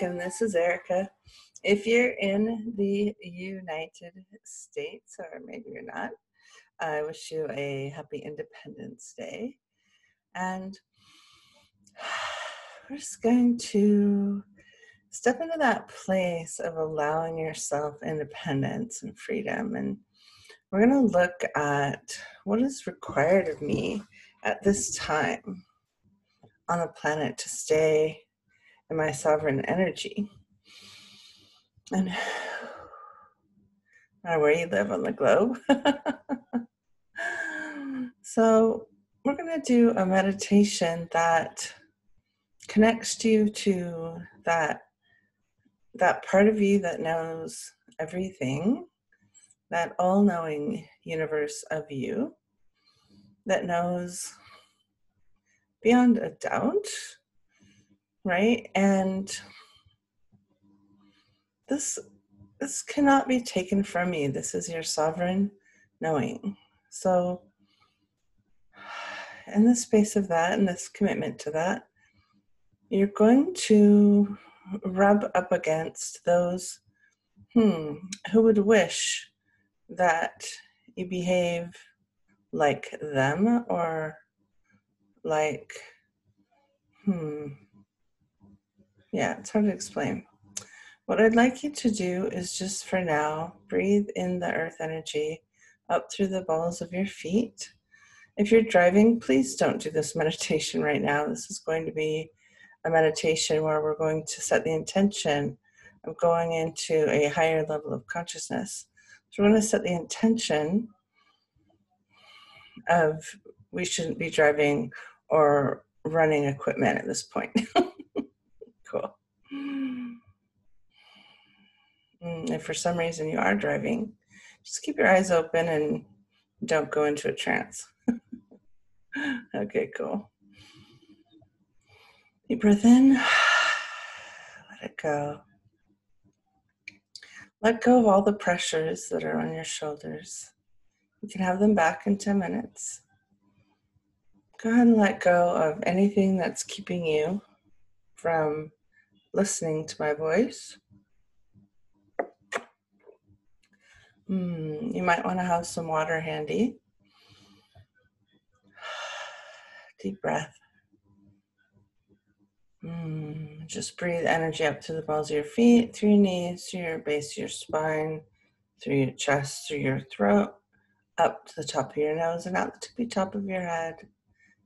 welcome. This is Erica. If you're in the United States, or maybe you're not, I wish you a happy Independence Day. And we're just going to step into that place of allowing yourself independence and freedom. And we're going to look at what is required of me at this time on the planet to stay in my sovereign energy. And no matter where you live on the globe. so, we're going to do a meditation that connects you to that that part of you that knows everything that all-knowing universe of you that knows beyond a doubt right? And this this cannot be taken from you this is your sovereign knowing. So in the space of that and this commitment to that you're going to rub up against those hmm who would wish that you behave like them or like hmm yeah, it's hard to explain. What I'd like you to do is just for now breathe in the earth energy up through the balls of your feet. If you're driving, please don't do this meditation right now. This is going to be a meditation where we're going to set the intention of going into a higher level of consciousness. So we're going to set the intention of we shouldn't be driving or running equipment at this point. cool. Mm, Mm, if for some reason you are driving, just keep your eyes open and don't go into a trance. okay, cool. Deep breath in, let it go. Let go of all the pressures that are on your shoulders. You can have them back in 10 minutes. Go ahead and let go of anything that's keeping you from listening to my voice. Mm, you might want to have some water handy. Deep breath. Mm, just breathe energy up to the balls of your feet, through your knees, through your base your spine, through your chest, through your throat, up to the top of your nose and out the tippy top of your head.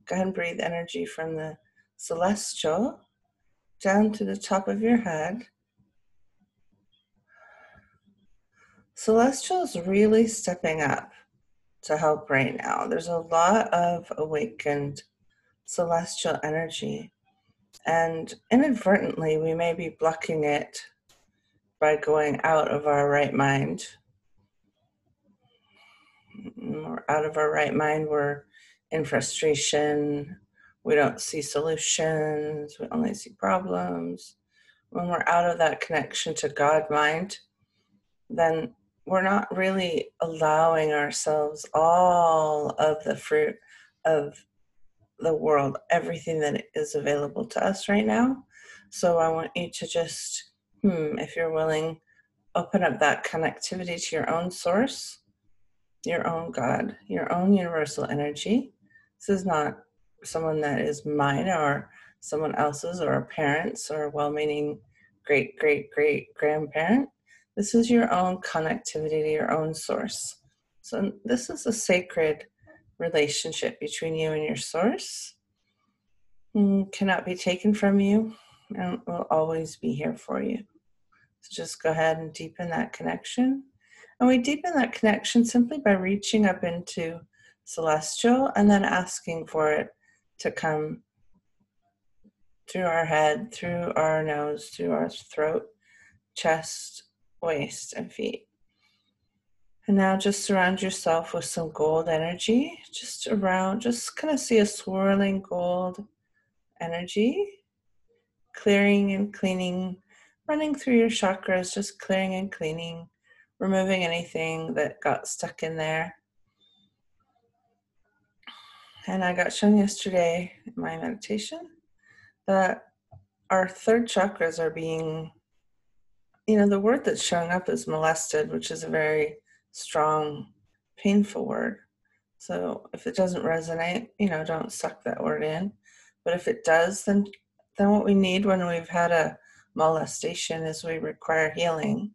Go ahead and breathe energy from the celestial down to the top of your head. Celestial is really stepping up to help right now. There's a lot of awakened celestial energy, and inadvertently, we may be blocking it by going out of our right mind. We're out of our right mind, we're in frustration, we don't see solutions, we only see problems. When we're out of that connection to God mind, then we're not really allowing ourselves all of the fruit of the world, everything that is available to us right now. So I want you to just, hmm, if you're willing, open up that connectivity to your own source, your own God, your own universal energy. This is not someone that is mine or someone else's or a parent's or a well-meaning great great great grandparent this is your own connectivity to your own source. So this is a sacred relationship between you and your source. Mm, cannot be taken from you and will always be here for you. So just go ahead and deepen that connection. And we deepen that connection simply by reaching up into celestial and then asking for it to come through our head, through our nose, through our throat, chest, waist, and feet. And now just surround yourself with some gold energy, just around, just kind of see a swirling gold energy, clearing and cleaning, running through your chakras, just clearing and cleaning, removing anything that got stuck in there. And I got shown yesterday in my meditation that our third chakras are being, you know, the word that's showing up is molested, which is a very strong, painful word. So if it doesn't resonate, you know, don't suck that word in. But if it does, then then what we need when we've had a molestation is we require healing.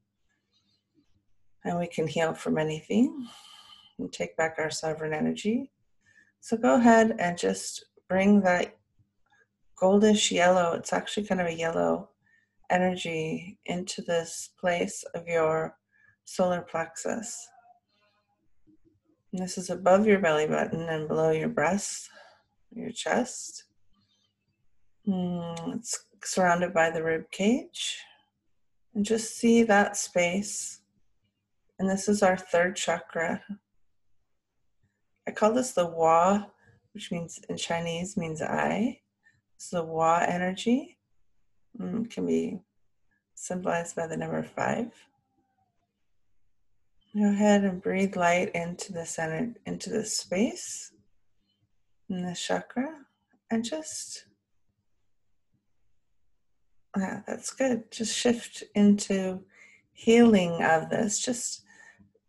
And we can heal from anything and take back our sovereign energy. So go ahead and just bring that goldish yellow, it's actually kind of a yellow energy into this place of your solar plexus. And this is above your belly button and below your breast, your chest. Mm, it's surrounded by the rib cage. And just see that space. And this is our third chakra. I call this the Wa, which means in Chinese means I. It's the Wa energy. Mm, can be symbolized by the number five. Go ahead and breathe light into the center, into the space, in the chakra, and just yeah, that's good. Just shift into healing of this. Just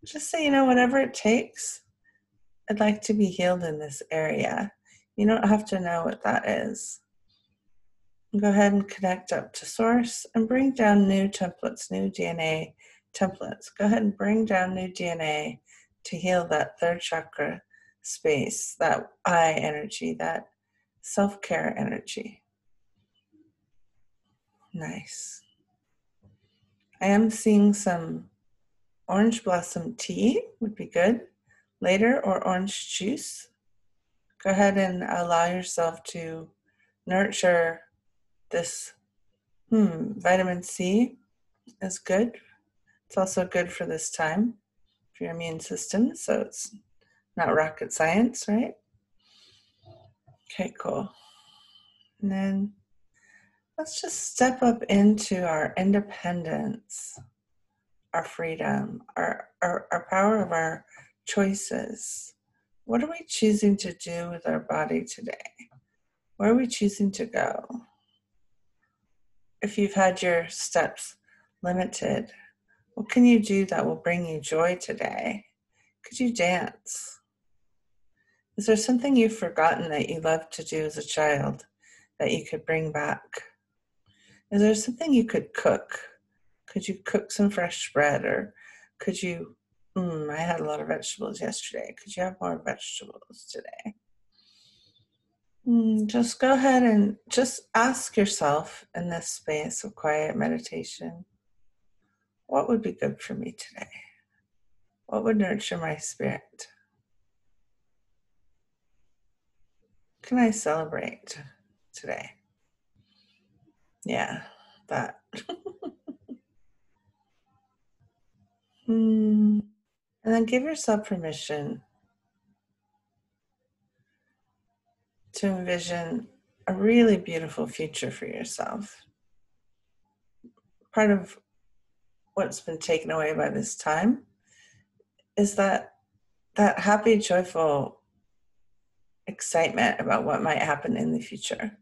just say, you know, whatever it takes, I'd like to be healed in this area. You don't have to know what that is. Go ahead and connect up to source and bring down new templates, new DNA templates. Go ahead and bring down new DNA to heal that third chakra space, that I energy, that self care energy. Nice. I am seeing some orange blossom tea, would be good later, or orange juice. Go ahead and allow yourself to nurture this. Hmm, vitamin C is good it's also good for this time for your immune system, so it's not rocket science, right? Okay, cool. And then let's just step up into our independence, our freedom, our, our, our power of our choices. What are we choosing to do with our body today? Where are we choosing to go? If you've had your steps limited, what can you do that will bring you joy today? Could you dance? Is there something you've forgotten that you loved to do as a child that you could bring back? Is there something you could cook? Could you cook some fresh bread or could you? Mm, I had a lot of vegetables yesterday. Could you have more vegetables today? Mm, just go ahead and just ask yourself in this space of quiet meditation what would be good for me today? What would nurture my spirit? Can I celebrate today? Yeah, that. hmm. And then give yourself permission to envision a really beautiful future for yourself. Part of what's been taken away by this time is that that happy joyful excitement about what might happen in the future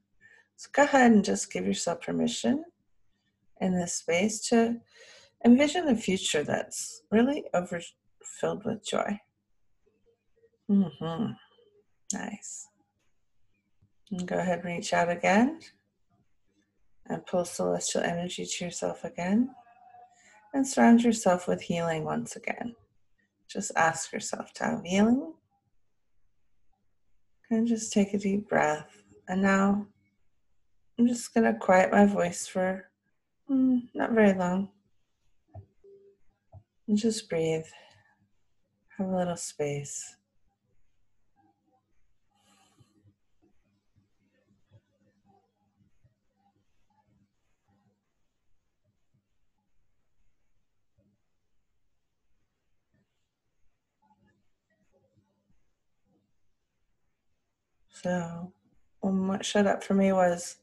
so go ahead and just give yourself permission in this space to envision a future that's really overfilled with joy mm-hmm. nice and go ahead and reach out again and pull celestial energy to yourself again and surround yourself with healing once again. Just ask yourself to have healing. And just take a deep breath. And now I'm just going to quiet my voice for mm, not very long. And just breathe. Have a little space. So, um, what showed up for me was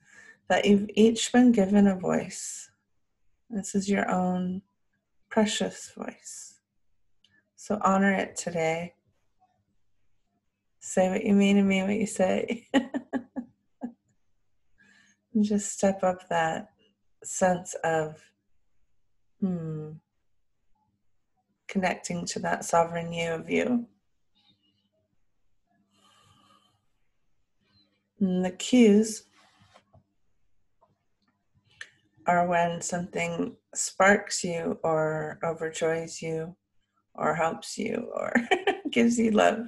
that you've each been given a voice. This is your own precious voice. So, honor it today. Say what you mean and mean what you say. And just step up that sense of hmm, connecting to that sovereign you of you. The cues are when something sparks you or overjoys you or helps you or gives you love,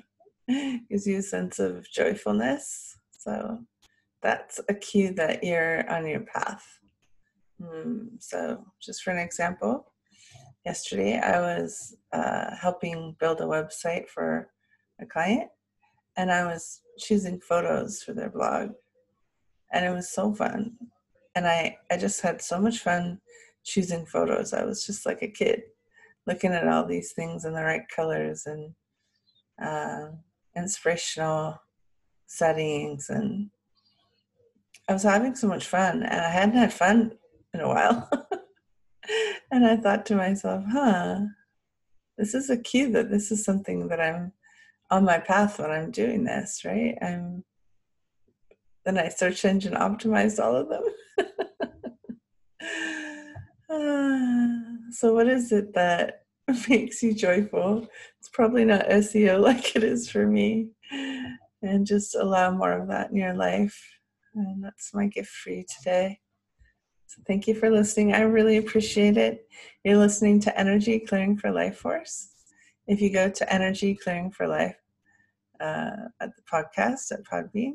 gives you a sense of joyfulness. So that's a cue that you're on your path. Mm, so, just for an example, yesterday I was uh, helping build a website for a client and I was choosing photos for their blog. And it was so fun. And I, I just had so much fun choosing photos. I was just like a kid looking at all these things in the right colors and uh, inspirational settings. And I was having so much fun. And I hadn't had fun in a while. and I thought to myself, huh, this is a cue that this is something that I'm on my path when I'm doing this, right? I'm then I search engine optimized all of them. uh, so what is it that makes you joyful? It's probably not SEO like it is for me. And just allow more of that in your life. And that's my gift for you today. So thank you for listening. I really appreciate it. You're listening to Energy Clearing for Life Force. If you go to Energy Clearing for Life uh, at the podcast at Podbean,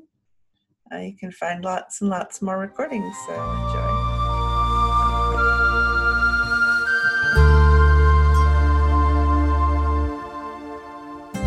uh, you can find lots and lots more recordings. So enjoy.